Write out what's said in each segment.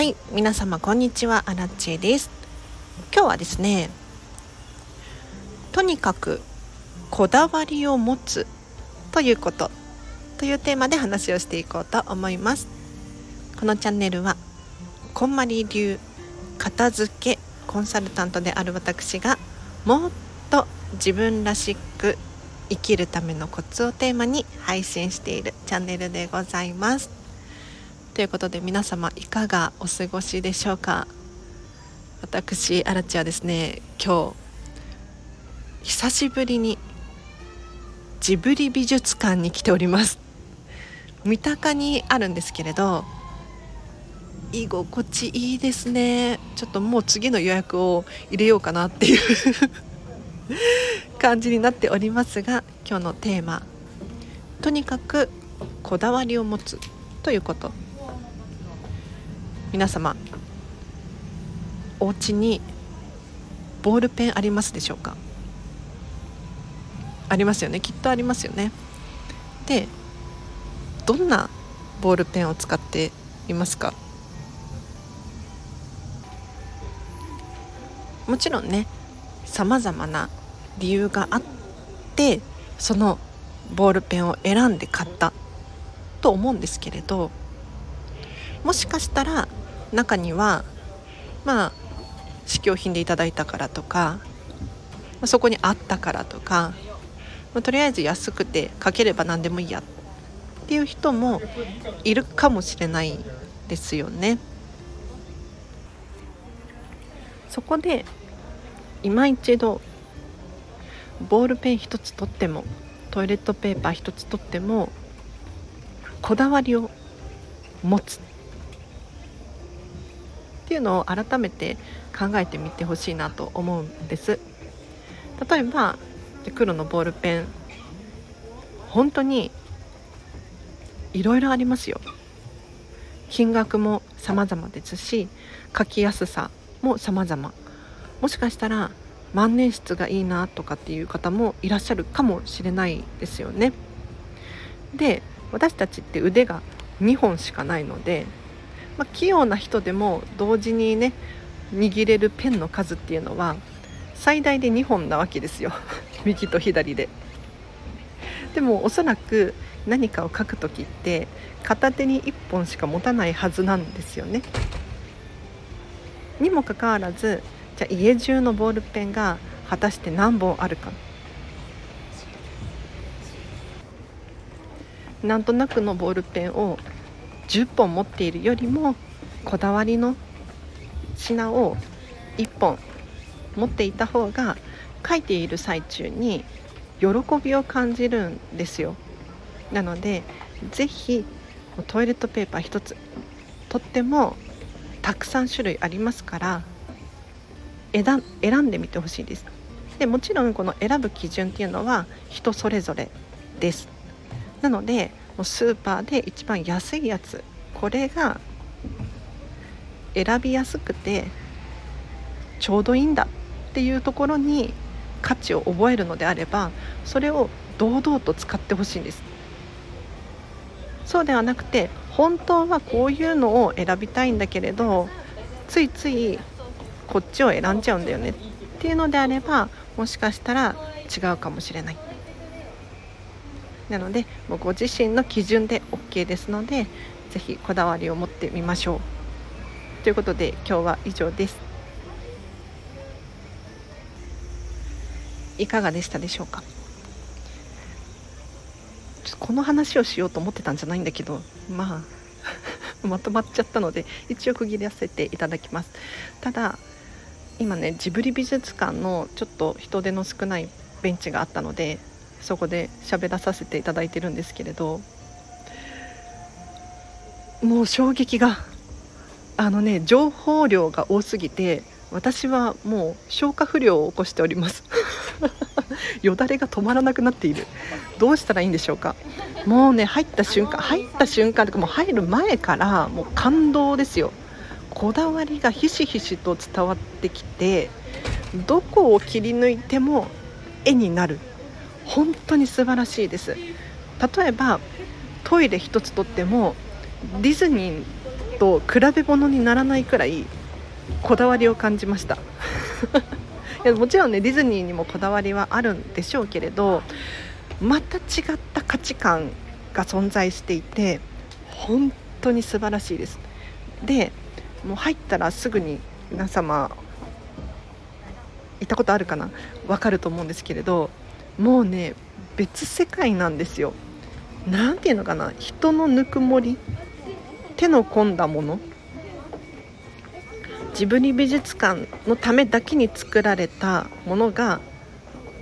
はい皆様こんにちは。アラチェです。今日はですねとにかくこだわりを持つということというテーマで話をしていこうと思います。このチャンネルはこんまり流片付けコンサルタントである私がもっと自分らしく生きるためのコツをテーマに配信しているチャンネルでございます。ということで皆様いかがお過ごしでしょうか？私アラチはですね。今日久しぶりにジブリ美術館に来ております。三鷹にあるんですけれど居心地いいですね。ちょっともう次の予約を入れようかなっていう 感じになっておりますが今日のテーマとにかくこだわりを持つということ。皆様お家にボールペンありますでしょうか？ありますよね。きっとありますよね。でどんなボールペンを使っていますか？もちろんねさまざまな理由があってそのボールペンを選んで買ったと思うんですけれどもしかしたら中にはまあ試供品でいただいたからとかそこにあったからとか、まあ、とりあえず安くて書ければ何でもいいやっていう人もいるかもしれないですよね。そこで今一度ボールペン一つ取ってもトイレットペーパー一つ取ってもこだわりを持つっていうのを改めて考えてみてほしいなと思うんです。例えば黒のボールペン本当にいろいろありますよ。金額も様々ですし書きやすさも様々。もしかしたら万年筆がいいなとかっていう方もいらっしゃるかもしれないですよね。で私たちって腕が2本しかないのでまあ、器用な人でも同時にね握れるペンの数っていうのは最大で2本なわけですよ 右と左で。でもおそらく何かを書く時って片手に1本しか持たないはずなんですよね。にもかかわらずじゃあ家中のボールペンが果たして何本あるかなんとなくのボールペンを10本持っているよりもこだわりの品を1本持っていた方が書いている最中に喜びを感じるんですよ。なので是非トイレットペーパー1つとってもたくさん種類ありますから選んでみてほしいです。でもちろんこの選ぶ基準っていうのは人それぞれです。なのでうスーパーで一番安いやつ。これが選びやすくてちょうどいいんだっていうところに価値を覚えるのであればそれを堂々と使ってほしいんです。そうではなくて本当はこういうのを選びたいんだけれどついついこっちを選んじゃうんだよねっていうのであればもしかしたら違うかもしれない。なのでもうご自身の基準で OK ですので是非こだわりを持ってみましょう。ということで今日は以上です。いかがでしたでしょうか？この話をしようと思ってたんじゃないんだけどまあ まとまっちゃったので一応区切らせていただきます。ただ今ねジブリ美術館のちょっと人手の少ないベンチがあったのでそこで喋らさせていただいてるんですけれどもう衝撃があのね情報量が多すぎて私はもう消化不良を起こしております。よだれが止まらなくなっている。どうしたらいいんでしょうか。もうね入った瞬間入った瞬間とかもう入る前からもう感動ですよ。こだわりがひしひしと伝わってきてどこを切り抜いても絵になる本当に素晴らしいです。例えばトイレ一つとってもディズニーと比べ物にならないくらいこだわりを感じました。いやもちろんねディズニーにもこだわりはあるんでしょうけれどまた違った価値観が存在していて本当に素晴らしいです。でもう入ったらすぐに皆様行ったことあるかな？わかると思うんですけれどもうね別世界なんですよ。何ていうのかな。人のぬくもり。手の込んだもの。ジブリ美術館のためだけに作られたものが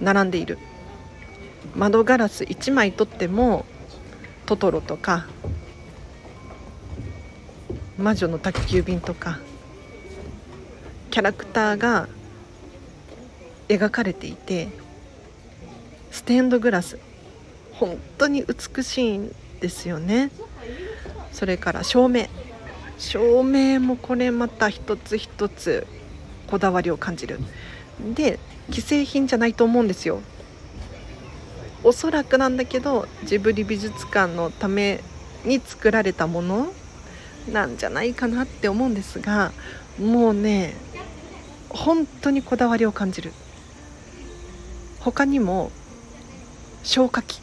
並んでいる。窓ガラス1枚とってもトトロとか魔女の宅急便とかキャラクターが描かれていてステンドグラス。本当に美しいんですよね。それから照明。照明もこれまた一つ一つこだわりを感じる。で既製品じゃないと思うんですよ。おそらくなんだけどジブリ美術館のために作られたものなんじゃないかなって思うんですがもうね本当にこだわりを感じる。他にも消火器。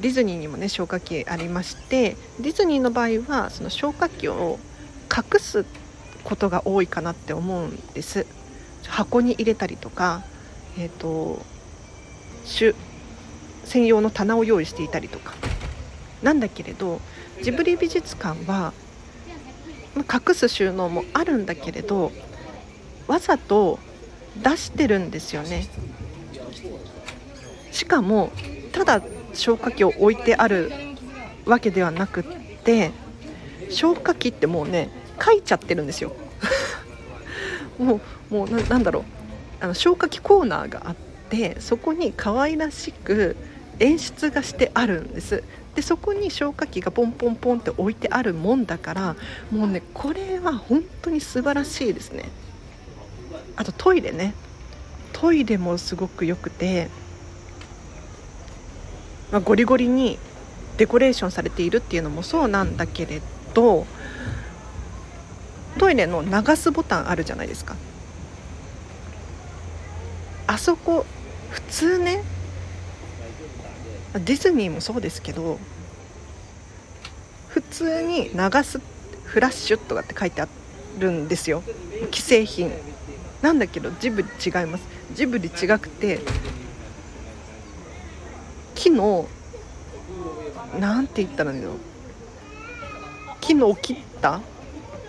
ディズニーにもね消火器ありましてディズニーの場合はその消火器を隠すことが多いかなって思うんです。箱に入れたりとかえっ、ー、と専用の棚を用意していたりとか。なんだけれどジブリ美術館は隠す収納もあるんだけれどわざと出してるんですよね。しかもただ消火器を置いてあるわけではなくって消火器ってもうね書いちゃってるんですよ。もうもうなんだろう。あの消火器コーナーがあってそこに可愛らしく演出がしてあるんです。でそこに消火器がポンポンポンって置いてあるもんだからもうねこれは本当に素晴らしいですね。あとトイレね。トイレもすごく良くて、まあ、ゴリゴリにデコレーションされているっていうのもそうなんだけれどトイレの流すボタンあるじゃないですか。あそこ普通ねディズニーもそうですけど普通に流すフラッシュとかって書いてあるんですよ。既製品。なんだけどジブリ違います。ジブリ違くて木のなんて言ったらいいの？木の切った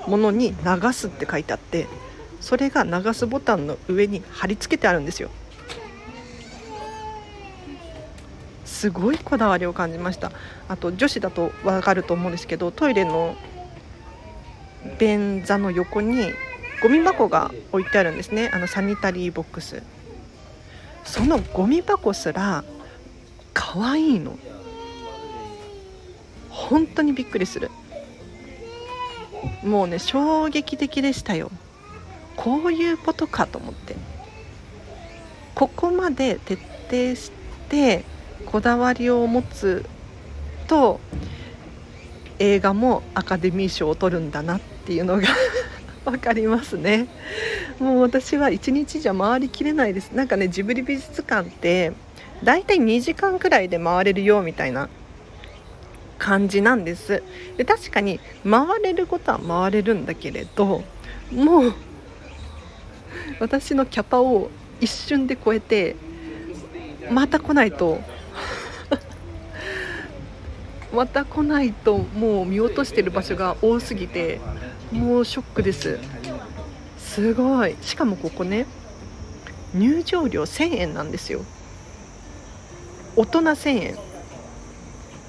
ものに流すって書いてあってそれが流すボタンの上に貼り付けてあるんですよ。すごいこだわりを感じました。あと女子だと分かると思うんですけどトイレの便座の横にゴミ箱が置いてあるんですね。あのサニタリーボックス。そのゴミ箱すら可愛いの。本当にびっくりする。もうね衝撃的でしたよ。こういうことかと思って。ここまで徹底してこだわりを持つと映画もアカデミー賞を取るんだなっていうのが 分かりますね。もう私は1日じゃ回りきれないです。なんかねジブリ美術館ってだいたい2時間くらいで回れるよみたいな感じなんです。で確かに回れることは回れるんだけれどもう私のキャパを一瞬で超えてまた来ないと また来ないともう見落としてる場所が多すぎてもうショックです。すごい。しかもここね入場料1000円なんですよ。大人1000円。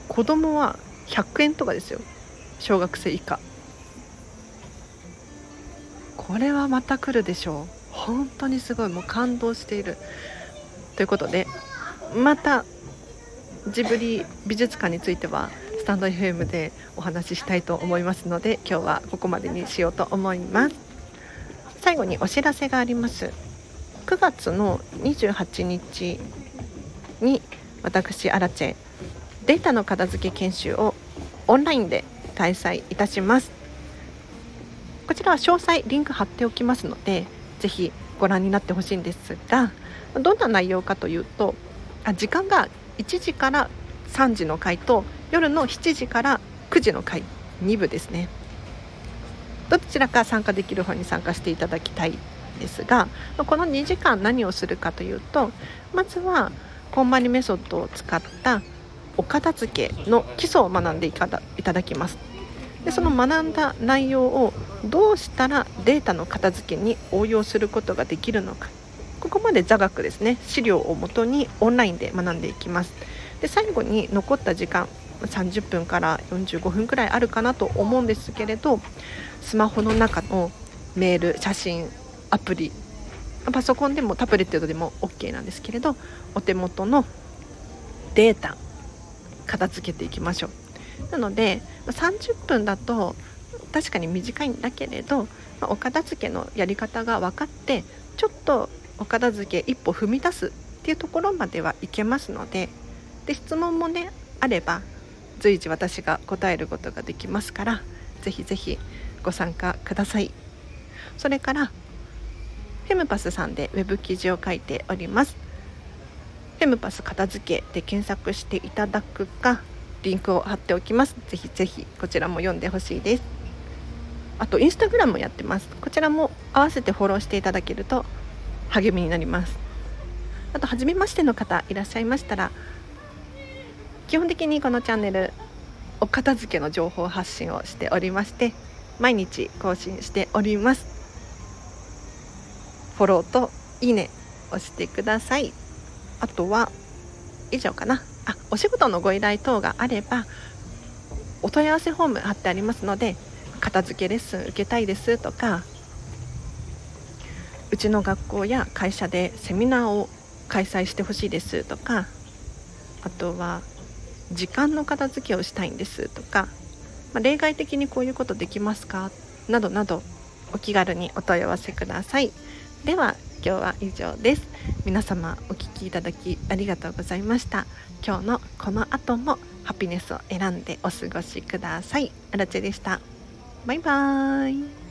子供は100円とかですよ。小学生以下。これはまた来るでしょう。本当にすごい。もう感動している。ということでまたジブリ美術館についてはスタンド FM でお話ししたいと思いますので今日はここまでにしようと思います。最後にお知らせがあります。9月の28日に私アラチェ。データの片付け研修をオンラインで開催いたします。こちらは詳細リンク貼っておきますのでぜひご覧になってほしいんですがどんな内容かというとあ時間が1時から3時の回と夜の7時から9時の回2部ですね。どちらか参加できる方に参加していただきたいですがこの2時間何をするかというとまずはこんまりメソッドを使ったお片付けの基礎を学んでいただきます。でその学んだ内容をどうしたらデータの片付けに応用することができるのか。ここまで座学ですね。資料をもとにオンラインで学んでいきます。で最後に残った時間30分から45分くらいあるかなと思うんですけれどスマホの中のメール写真アプリパソコンでもタブレットでも OK なんですけれどお手元のデータ片付けていきましょう。なので30分だと確かに短いんだけれどお片付けのやり方が分かってちょっとお片付け一歩踏み出すっていうところまではいけますのでで質問もねあれば随時私が答えることができますからぜひぜひご参加ください。それからフェムパスさんでウェブ記事を書いております。フェムパス片付けで検索していただくかリンクを貼っておきます。ぜひぜひこちらも読んでほしいです。あとインスタグラムもやってます。こちらも合わせてフォローしていただけると励みになります。あと初めましての方いらっしゃいましたら基本的にこのチャンネルお片付けの情報発信をしておりまして毎日更新しております。フォローといいね押してください。あとは以上かな。あお仕事のご依頼等があればお問い合わせフォーム貼ってありますので片付けレッスン受けたいですとかうちの学校や会社でセミナーを開催してほしいですとかあとは時間の片付けをしたいんですとか、まあ、例外的にこういうことできますか？などなどお気軽にお問い合わせください。では今日は以上です。皆様お聴きいただきありがとうございました。今日のこの後もハピネスを選んでお過ごしください。あらでした。バイバーイ。